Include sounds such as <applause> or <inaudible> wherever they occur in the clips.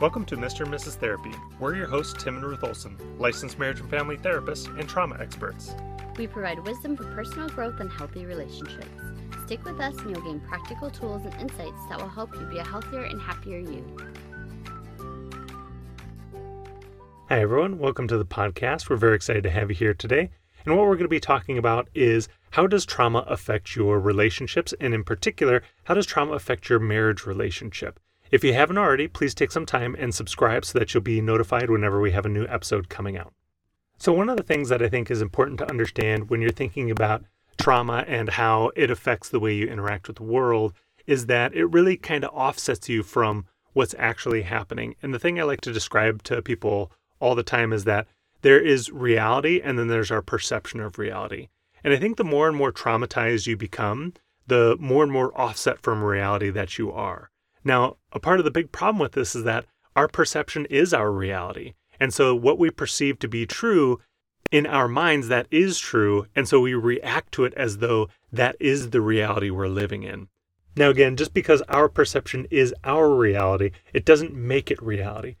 Welcome to Mr. and Mrs. Therapy. We're your hosts, Tim and Ruth Olson, licensed marriage and family therapists and trauma experts. We provide wisdom for personal growth and healthy relationships. Stick with us and you'll gain practical tools and insights that will help you be a healthier and happier you. Hi, everyone. Welcome to the podcast. We're very excited to have you here today. And what we're going to be talking about is how does trauma affect your relationships? And in particular, how does trauma affect your marriage relationship? If you haven't already, please take some time and subscribe so that you'll be notified whenever we have a new episode coming out. So, one of the things that I think is important to understand when you're thinking about trauma and how it affects the way you interact with the world is that it really kind of offsets you from what's actually happening. And the thing I like to describe to people all the time is that there is reality and then there's our perception of reality. And I think the more and more traumatized you become, the more and more offset from reality that you are. Now, a part of the big problem with this is that our perception is our reality. And so what we perceive to be true in our minds, that is true. And so we react to it as though that is the reality we're living in. Now, again, just because our perception is our reality, it doesn't make it reality.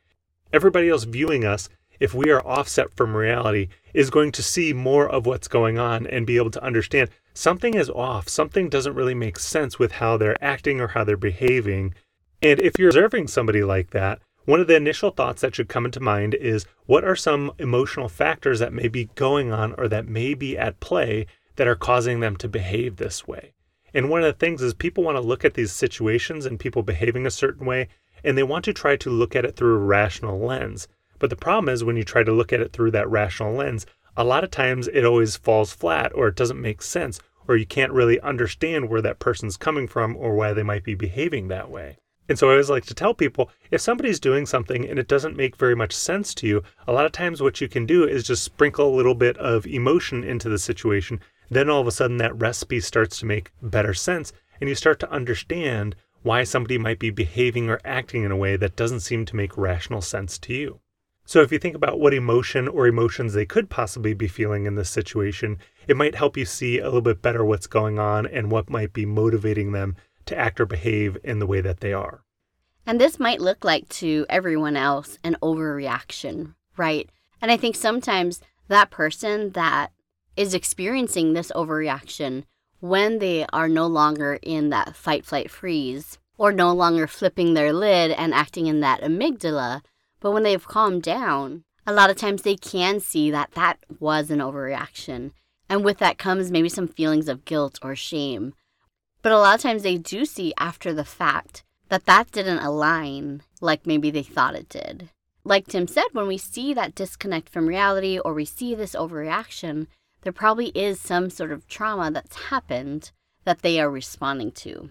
Everybody else viewing us, if we are offset from reality, is going to see more of what's going on and be able to understand something is off. Something doesn't really make sense with how they're acting or how they're behaving. And if you're observing somebody like that, one of the initial thoughts that should come into mind is what are some emotional factors that may be going on or that may be at play that are causing them to behave this way? And one of the things is people want to look at these situations and people behaving a certain way, and they want to try to look at it through a rational lens. But the problem is when you try to look at it through that rational lens, a lot of times it always falls flat or it doesn't make sense, or you can't really understand where that person's coming from or why they might be behaving that way. And so I always like to tell people if somebody's doing something and it doesn't make very much sense to you, a lot of times what you can do is just sprinkle a little bit of emotion into the situation. Then all of a sudden that recipe starts to make better sense and you start to understand why somebody might be behaving or acting in a way that doesn't seem to make rational sense to you. So if you think about what emotion or emotions they could possibly be feeling in this situation, it might help you see a little bit better what's going on and what might be motivating them to act or behave in the way that they are. And this might look like to everyone else an overreaction, right? And I think sometimes that person that is experiencing this overreaction when they are no longer in that fight, flight, freeze, or no longer flipping their lid and acting in that amygdala, but when they've calmed down, a lot of times they can see that that was an overreaction. And with that comes maybe some feelings of guilt or shame. But a lot of times they do see after the fact that that didn't align like maybe they thought it did. Like Tim said, when we see that disconnect from reality or we see this overreaction, there probably is some sort of trauma that's happened that they are responding to.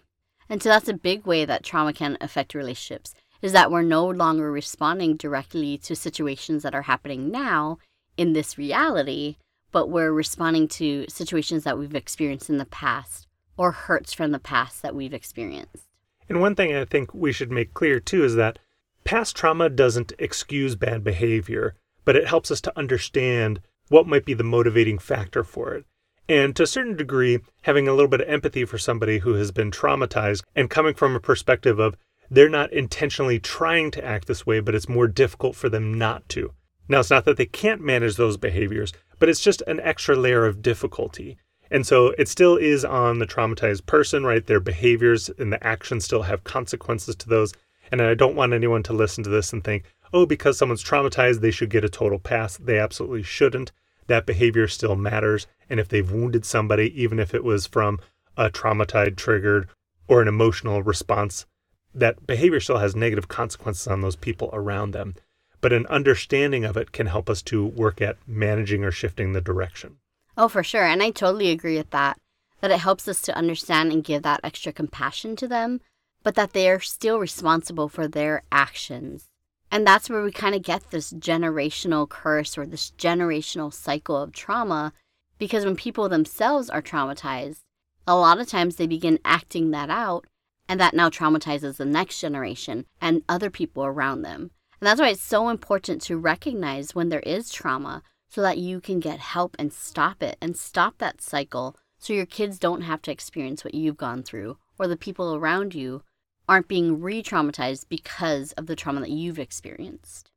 And so that's a big way that trauma can affect relationships is that we're no longer responding directly to situations that are happening now in this reality, but we're responding to situations that we've experienced in the past or hurts from the past that we've experienced. And one thing I think we should make clear too is that past trauma doesn't excuse bad behavior, but it helps us to understand what might be the motivating factor for it. And to a certain degree, having a little bit of empathy for somebody who has been traumatized and coming from a perspective of they're not intentionally trying to act this way, but it's more difficult for them not to. Now, it's not that they can't manage those behaviors, but it's just an extra layer of difficulty. And so it still is on the traumatized person, right? Their behaviors and the actions still have consequences to those. And I don't want anyone to listen to this and think, oh, because someone's traumatized, they should get a total pass. They absolutely shouldn't. That behavior still matters. And if they've wounded somebody, even if it was from a traumatized, triggered, or an emotional response, that behavior still has negative consequences on those people around them. But an understanding of it can help us to work at managing or shifting the direction. Oh, for sure. And I totally agree with that. That it helps us to understand and give that extra compassion to them, but that they are still responsible for their actions. And that's where we kind of get this generational curse or this generational cycle of trauma because when people themselves are traumatized, a lot of times they begin acting that out, and that now traumatizes the next generation and other people around them. And that's why it's so important to recognize when there is trauma so that you can get help and stop it and stop that cycle so your kids don't have to experience what you've gone through or the people around you aren't being re traumatized because of the trauma that you've experienced.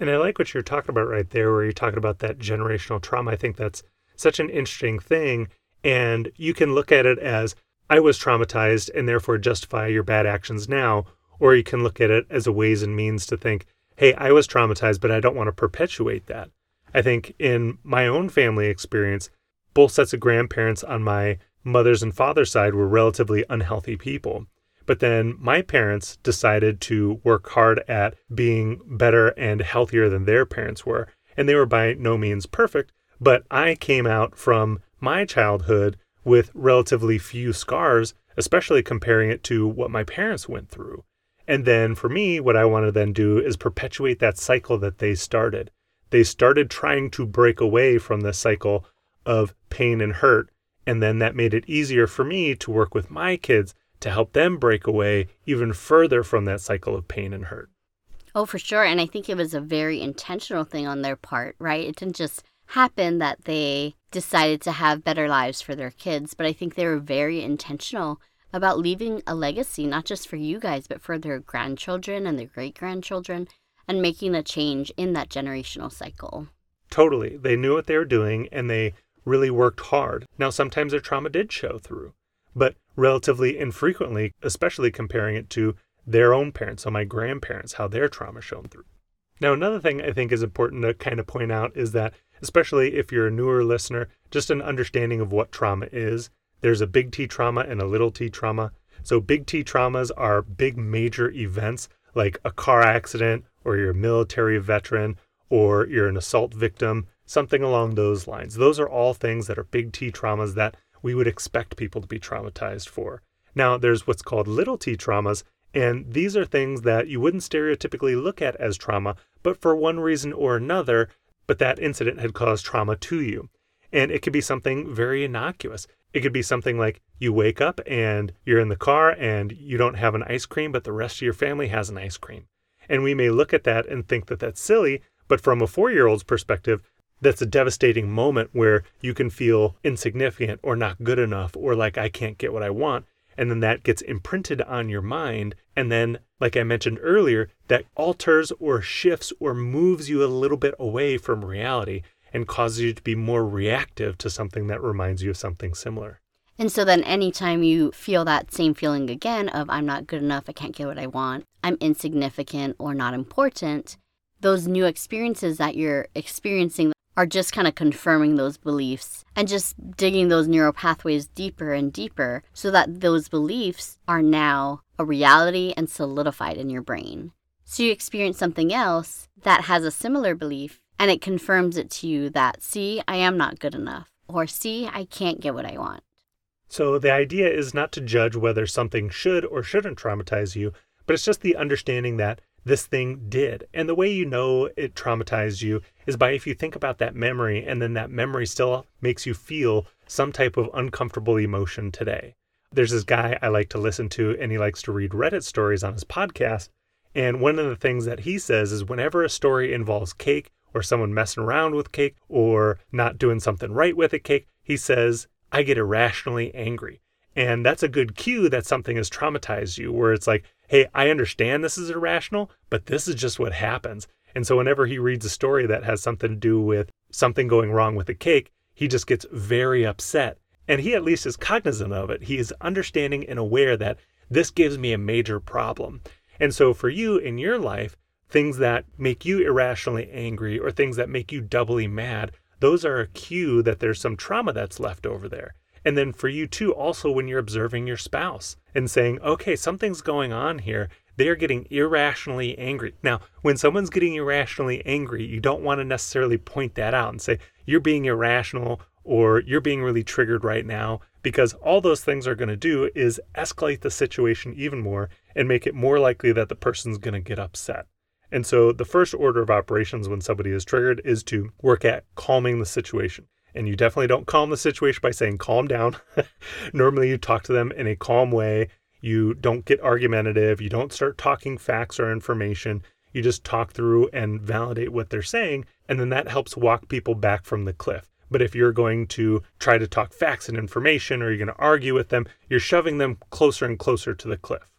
And I like what you're talking about right there, where you're talking about that generational trauma. I think that's such an interesting thing. And you can look at it as I was traumatized and therefore justify your bad actions now. Or you can look at it as a ways and means to think, hey, I was traumatized, but I don't want to perpetuate that. I think in my own family experience, both sets of grandparents on my mother's and father's side were relatively unhealthy people. But then my parents decided to work hard at being better and healthier than their parents were. And they were by no means perfect, but I came out from my childhood with relatively few scars, especially comparing it to what my parents went through. And then for me, what I want to then do is perpetuate that cycle that they started. They started trying to break away from the cycle of pain and hurt. And then that made it easier for me to work with my kids to help them break away even further from that cycle of pain and hurt. Oh, for sure. And I think it was a very intentional thing on their part, right? It didn't just happen that they decided to have better lives for their kids, but I think they were very intentional about leaving a legacy, not just for you guys, but for their grandchildren and their great grandchildren, and making a change in that generational cycle. Totally. They knew what they were doing and they really worked hard. Now, sometimes their trauma did show through, but relatively infrequently, especially comparing it to their own parents, so my grandparents, how their trauma shone through. Now, another thing I think is important to kind of point out is that, especially if you're a newer listener, just an understanding of what trauma is. There's a big T trauma and a little t trauma. So, big T traumas are big major events like a car accident, or you're a military veteran, or you're an assault victim, something along those lines. Those are all things that are big T traumas that we would expect people to be traumatized for. Now, there's what's called little t traumas, and these are things that you wouldn't stereotypically look at as trauma, but for one reason or another, but that incident had caused trauma to you. And it could be something very innocuous. It could be something like you wake up and you're in the car and you don't have an ice cream, but the rest of your family has an ice cream. And we may look at that and think that that's silly, but from a four year old's perspective, that's a devastating moment where you can feel insignificant or not good enough or like I can't get what I want. And then that gets imprinted on your mind. And then, like I mentioned earlier, that alters or shifts or moves you a little bit away from reality and causes you to be more reactive to something that reminds you of something similar. And so then anytime you feel that same feeling again of I'm not good enough, I can't get what I want, I'm insignificant or not important, those new experiences that you're experiencing are just kind of confirming those beliefs and just digging those neural pathways deeper and deeper so that those beliefs are now a reality and solidified in your brain. So you experience something else that has a similar belief and it confirms it to you that, see, I am not good enough, or see, I can't get what I want. So the idea is not to judge whether something should or shouldn't traumatize you, but it's just the understanding that this thing did. And the way you know it traumatized you is by if you think about that memory and then that memory still makes you feel some type of uncomfortable emotion today. There's this guy I like to listen to, and he likes to read Reddit stories on his podcast. And one of the things that he says is whenever a story involves cake or someone messing around with cake or not doing something right with a cake, he says, I get irrationally angry. And that's a good cue that something has traumatized you, where it's like, hey, I understand this is irrational, but this is just what happens. And so whenever he reads a story that has something to do with something going wrong with a cake, he just gets very upset. And he at least is cognizant of it. He is understanding and aware that this gives me a major problem. And so for you in your life, things that make you irrationally angry or things that make you doubly mad, those are a cue that there's some trauma that's left over there. And then for you too, also when you're observing your spouse and saying, okay, something's going on here. They are getting irrationally angry. Now, when someone's getting irrationally angry, you don't want to necessarily point that out and say, you're being irrational or you're being really triggered right now, because all those things are going to do is escalate the situation even more and make it more likely that the person's going to get upset. And so the first order of operations when somebody is triggered is to work at calming the situation. And you definitely don't calm the situation by saying, calm down. <laughs> Normally, you talk to them in a calm way. You don't get argumentative. You don't start talking facts or information. You just talk through and validate what they're saying. And then that helps walk people back from the cliff. But if you're going to try to talk facts and information or you're going to argue with them, you're shoving them closer and closer to the cliff.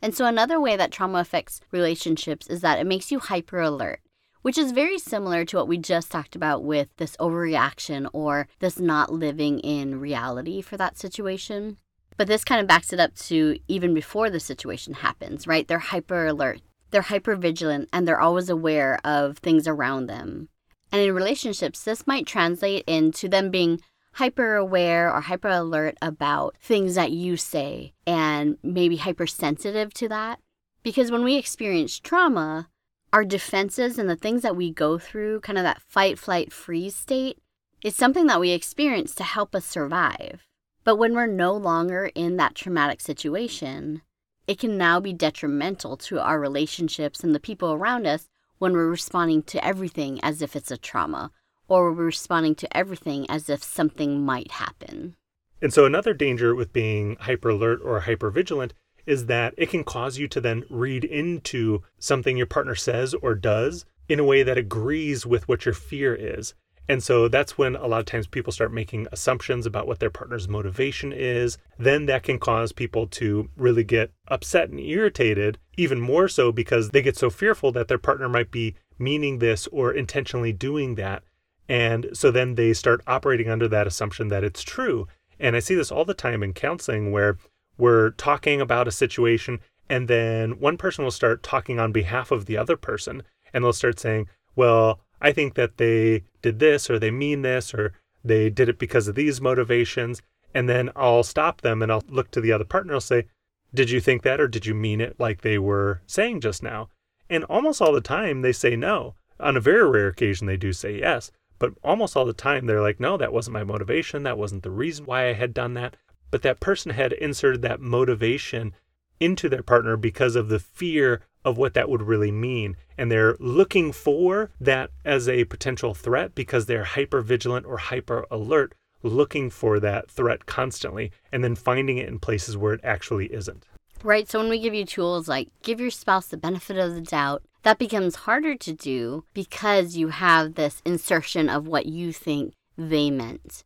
And so, another way that trauma affects relationships is that it makes you hyper alert, which is very similar to what we just talked about with this overreaction or this not living in reality for that situation. But this kind of backs it up to even before the situation happens, right? They're hyper alert, they're hyper vigilant, and they're always aware of things around them. And in relationships, this might translate into them being hyper aware or hyper alert about things that you say and maybe hypersensitive to that. Because when we experience trauma, our defenses and the things that we go through, kind of that fight, flight, freeze state, is something that we experience to help us survive. But when we're no longer in that traumatic situation, it can now be detrimental to our relationships and the people around us when we're responding to everything as if it's a trauma or we're responding to everything as if something might happen. And so, another danger with being hyper alert or hyper vigilant is that it can cause you to then read into something your partner says or does in a way that agrees with what your fear is. And so that's when a lot of times people start making assumptions about what their partner's motivation is. Then that can cause people to really get upset and irritated, even more so because they get so fearful that their partner might be meaning this or intentionally doing that. And so then they start operating under that assumption that it's true. And I see this all the time in counseling where we're talking about a situation and then one person will start talking on behalf of the other person and they'll start saying, well, I think that they did this or they mean this or they did it because of these motivations. And then I'll stop them and I'll look to the other partner and say, Did you think that or did you mean it like they were saying just now? And almost all the time they say no. On a very rare occasion, they do say yes. But almost all the time, they're like, no, that wasn't my motivation. That wasn't the reason why I had done that. But that person had inserted that motivation into their partner because of the fear of what that would really mean. And they're looking for that as a potential threat because they're hyper vigilant or hyper alert, looking for that threat constantly and then finding it in places where it actually isn't. Right. So when we give you tools like give your spouse the benefit of the doubt, that becomes harder to do because you have this insertion of what you think they meant.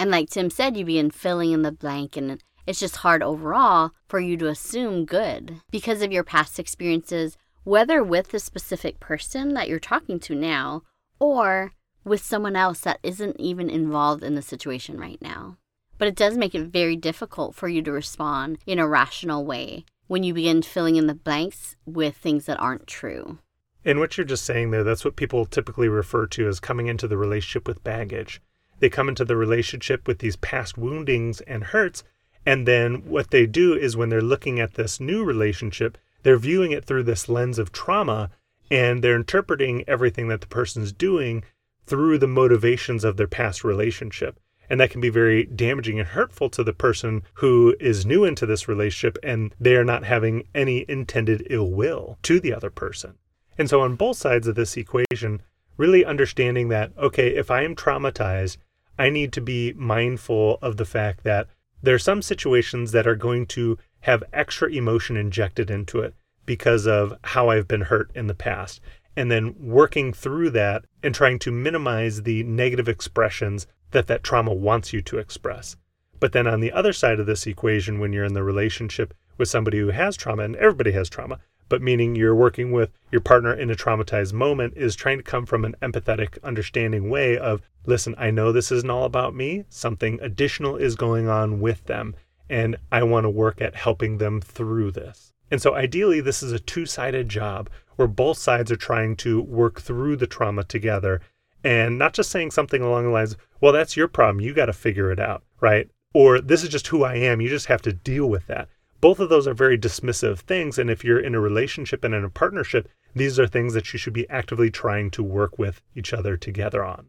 And like Tim said, you begin filling in the blank, and it's just hard overall for you to assume good because of your past experiences, whether with the specific person that you're talking to now or with someone else that isn't even involved in the situation right now. But it does make it very difficult for you to respond in a rational way when you begin filling in the blanks with things that aren't true. And what you're just saying there, that's what people typically refer to as coming into the relationship with baggage. They come into the relationship with these past woundings and hurts. And then what they do is when they're looking at this new relationship, they're viewing it through this lens of trauma and they're interpreting everything that the person's doing through the motivations of their past relationship. And that can be very damaging and hurtful to the person who is new into this relationship and they are not having any intended ill will to the other person. And so, on both sides of this equation, really understanding that, okay, if I am traumatized, I need to be mindful of the fact that there are some situations that are going to have extra emotion injected into it because of how I've been hurt in the past. And then working through that and trying to minimize the negative expressions that that trauma wants you to express. But then on the other side of this equation, when you're in the relationship with somebody who has trauma, and everybody has trauma, but meaning you're working with your partner in a traumatized moment, is trying to come from an empathetic, understanding way of, listen, I know this isn't all about me. Something additional is going on with them, and I want to work at helping them through this. And so ideally, this is a two sided job where both sides are trying to work through the trauma together and not just saying something along the lines, well, that's your problem. You got to figure it out, right? Or this is just who I am. You just have to deal with that. Both of those are very dismissive things. And if you're in a relationship and in a partnership, these are things that you should be actively trying to work with each other together on.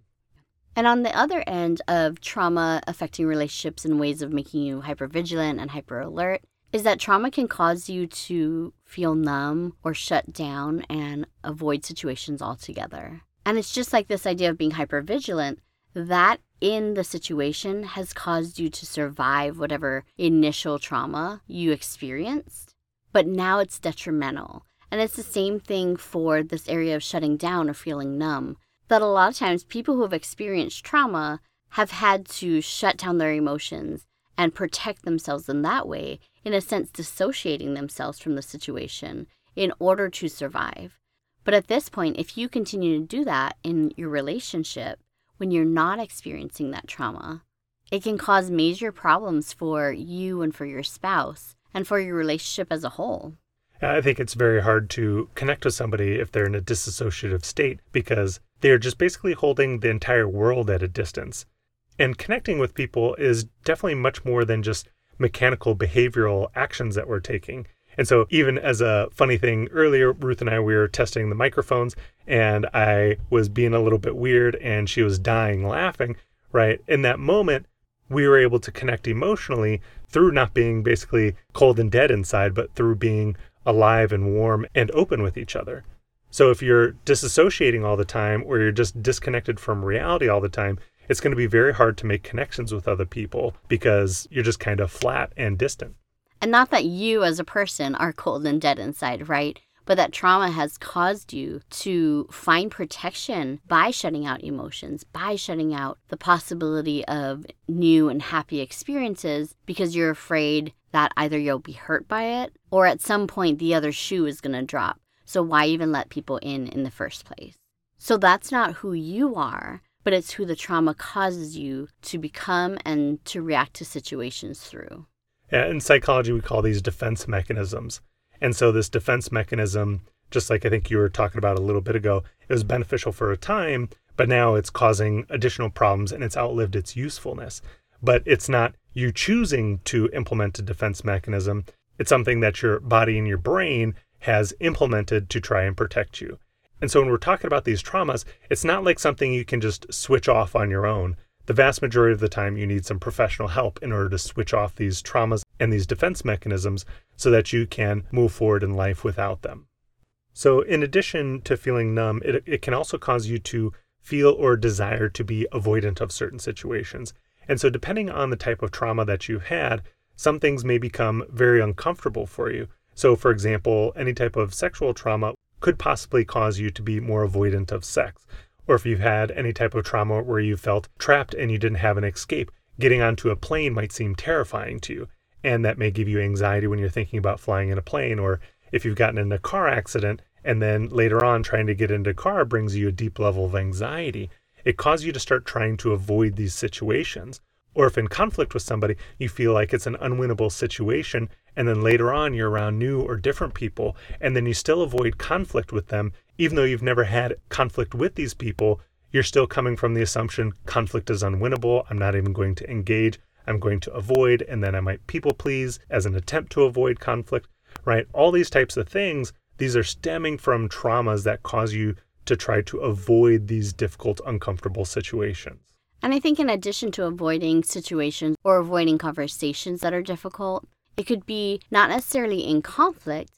And on the other end of trauma affecting relationships in ways of making you hypervigilant and hyper alert, is that trauma can cause you to feel numb or shut down and avoid situations altogether. And it's just like this idea of being hyper vigilant that in the situation has caused you to survive whatever initial trauma you experienced, but now it's detrimental. And it's the same thing for this area of shutting down or feeling numb. That a lot of times people who have experienced trauma have had to shut down their emotions and protect themselves in that way, in a sense, dissociating themselves from the situation in order to survive. But at this point, if you continue to do that in your relationship when you're not experiencing that trauma, it can cause major problems for you and for your spouse and for your relationship as a whole. I think it's very hard to connect with somebody if they're in a disassociative state because they're just basically holding the entire world at a distance. And connecting with people is definitely much more than just mechanical behavioral actions that we're taking. And so, even as a funny thing, earlier, Ruth and I, we were testing the microphones, and I was being a little bit weird, and she was dying laughing, right? In that moment, we were able to connect emotionally through not being basically cold and dead inside, but through being alive and warm and open with each other. So, if you're disassociating all the time, or you're just disconnected from reality all the time, it's going to be very hard to make connections with other people because you're just kind of flat and distant. And not that you as a person are cold and dead inside, right? But that trauma has caused you to find protection by shutting out emotions, by shutting out the possibility of new and happy experiences because you're afraid that either you'll be hurt by it or at some point the other shoe is going to drop. So why even let people in in the first place? So that's not who you are but it's who the trauma causes you to become and to react to situations through. Yeah, in psychology, we call these defense mechanisms. And so, this defense mechanism, just like I think you were talking about a little bit ago, it was beneficial for a time, but now it's causing additional problems and it's outlived its usefulness. But it's not you choosing to implement a defense mechanism, it's something that your body and your brain has implemented to try and protect you. And so when we're talking about these traumas, it's not like something you can just switch off on your own. The vast majority of the time, you need some professional help in order to switch off these traumas and these defense mechanisms so that you can move forward in life without them. So, in addition to feeling numb, it, it can also cause you to feel or desire to be avoidant of certain situations. And so, depending on the type of trauma that you've had, some things may become very uncomfortable for you. So, for example, any type of sexual trauma could possibly cause you to be more avoidant of sex. Or if you've had any type of trauma where you felt trapped and you didn't have an escape, getting onto a plane might seem terrifying to you. And that may give you anxiety when you're thinking about flying in a plane. Or if you've gotten in a car accident and then later on trying to get into a car brings you a deep level of anxiety, it causes you to start trying to avoid these situations. Or if in conflict with somebody, you feel like it's an unwinnable situation and then later on you're around new or different people and then you still avoid conflict with them even though you've never had conflict with these people you're still coming from the assumption conflict is unwinnable. I'm not even going to engage. I'm going to avoid and then i might people please as an attempt to avoid conflict right? All these types of things these are stemming from traumas that cause you to try to avoid these difficult uncomfortable situations. And I think, in addition to avoiding situations or avoiding conversations that are difficult, it could be not necessarily in conflict,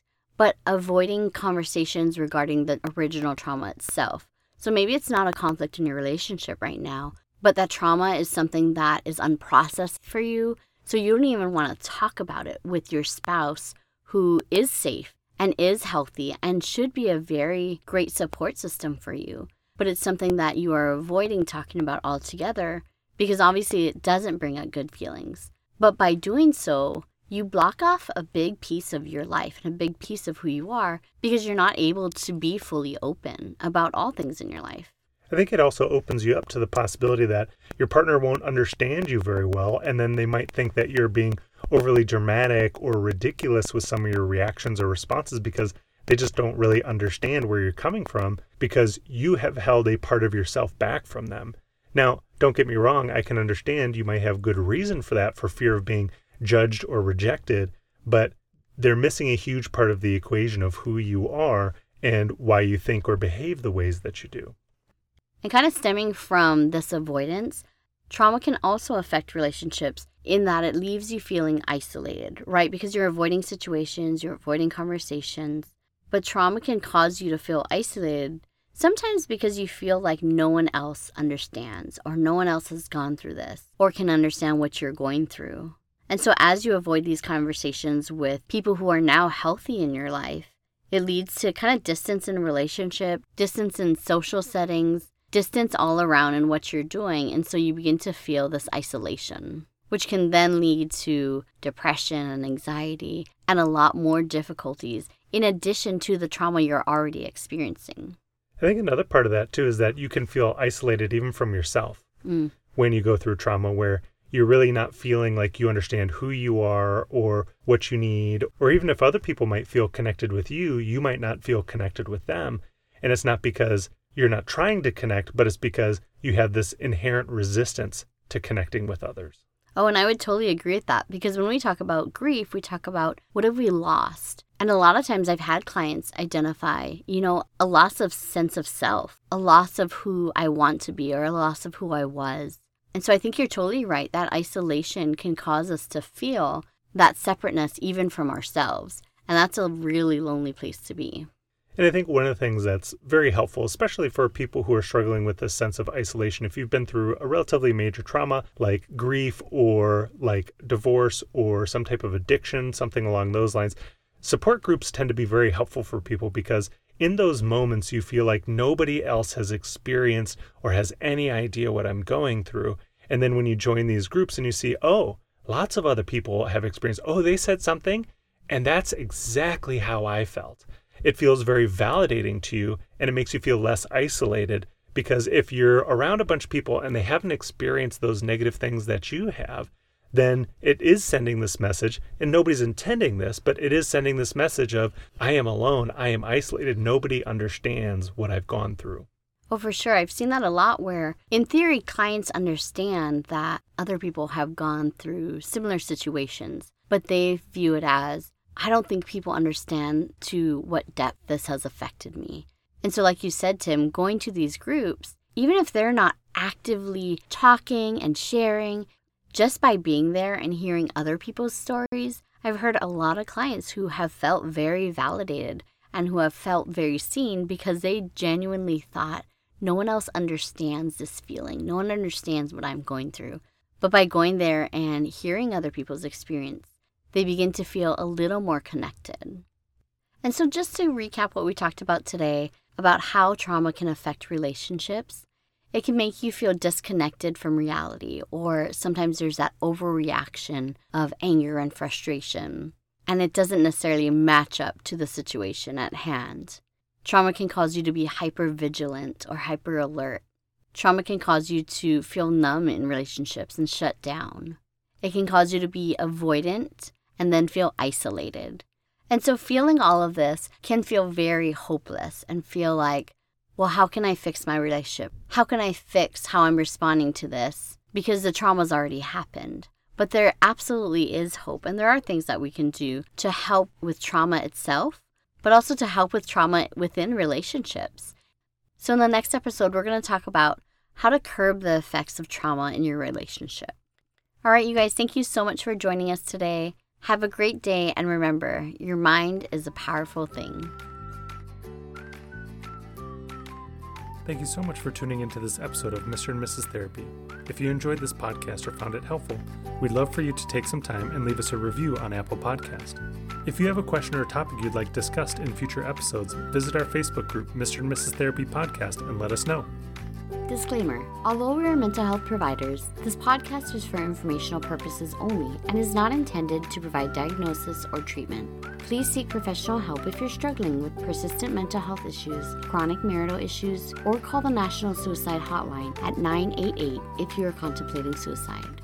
but avoiding conversations regarding the original trauma itself. So maybe it's not a conflict in your relationship right now, but that trauma is something that is unprocessed for you. So you don't even want to talk about it with your spouse who is safe and is healthy and should be a very great support system for you. But it's something that you are avoiding talking about altogether because obviously it doesn't bring up good feelings. But by doing so, you block off a big piece of your life and a big piece of who you are because you're not able to be fully open about all things in your life. I think it also opens you up to the possibility that your partner won't understand you very well, and then they might think that you're being overly dramatic or ridiculous with some of your reactions or responses because they just don't really understand where you're coming from because you have held a part of yourself back from them. Now, don't get me wrong, I can understand you might have good reason for that for fear of being judged or rejected, but they're missing a huge part of the equation of who you are and why you think or behave the ways that you do. And kind of stemming from this avoidance, trauma can also affect relationships in that it leaves you feeling isolated, right? Because you're avoiding situations, you're avoiding conversations. But trauma can cause you to feel isolated, sometimes because you feel like no one else understands or no one else has gone through this or can understand what you're going through. And so, as you avoid these conversations with people who are now healthy in your life, it leads to kind of distance in relationship, distance in social settings, distance all around in what you're doing. And so you begin to feel this isolation, which can then lead to depression and anxiety and a lot more difficulties in addition to the trauma you're already experiencing. I think another part of that too is that you can feel isolated even from yourself Mm. when you go through trauma where you're really not feeling like you understand who you are or what you need, or even if other people might feel connected with you, you might not feel connected with them. And it's not because you're not trying to connect, but it's because you have this inherent resistance to connecting with others. Oh, and I would totally agree with that because when we talk about grief, we talk about what have we lost? And a lot of times I've had clients identify, you know, a loss of sense of self, a loss of who I want to be, or a loss of who I was. And so I think you're totally right. That isolation can cause us to feel that separateness even from ourselves. And that's a really lonely place to be. And I think one of the things that's very helpful, especially for people who are struggling with this sense of isolation, if you've been through a relatively major trauma like grief or like divorce or some type of addiction, something along those lines, support groups tend to be very helpful for people because in those moments you feel like nobody else has experienced or has any idea what I'm going through. And then when you join these groups and you see, oh, lots of other people have experienced, oh, they said something, and that's exactly how I felt it feels very validating to you and it makes you feel less isolated because if you're around a bunch of people and they haven't experienced those negative things that you have, then it is sending this message, and nobody's intending this, but it is sending this message of, I am alone, I am isolated, nobody understands what I've gone through. Oh, for sure. I've seen that a lot where, in theory, clients understand that other people have gone through similar situations, but they view it as, I don't think people understand to what depth this has affected me. And so, like you said, Tim, going to these groups, even if they're not actively talking and sharing, just by being there and hearing other people's stories, I've heard a lot of clients who have felt very validated and who have felt very seen because they genuinely thought, no one else understands this feeling. No one understands what I'm going through. But by going there and hearing other people's experience, they begin to feel a little more connected. And so, just to recap what we talked about today about how trauma can affect relationships, it can make you feel disconnected from reality, or sometimes there's that overreaction of anger and frustration, and it doesn't necessarily match up to the situation at hand. Trauma can cause you to be hyper vigilant or hyper alert. Trauma can cause you to feel numb in relationships and shut down. It can cause you to be avoidant and then feel isolated. And so, feeling all of this can feel very hopeless and feel like, well, how can I fix my relationship? How can I fix how I'm responding to this? Because the trauma's already happened. But there absolutely is hope, and there are things that we can do to help with trauma itself, but also to help with trauma within relationships. So, in the next episode, we're going to talk about how to curb the effects of trauma in your relationship. All right, you guys, thank you so much for joining us today. Have a great day, and remember, your mind is a powerful thing. Thank you so much for tuning into this episode of Mr. and Mrs. Therapy. If you enjoyed this podcast or found it helpful, we'd love for you to take some time and leave us a review on Apple Podcast. If you have a question or topic you'd like discussed in future episodes, visit our Facebook group, Mr. and Mrs. Therapy Podcast, and let us know. Disclaimer Although we are mental health providers, this podcast is for informational purposes only and is not intended to provide diagnosis or treatment. Please seek professional help if you're struggling with persistent mental health issues, chronic marital issues, or call the National Suicide Hotline at 988 if you are contemplating suicide.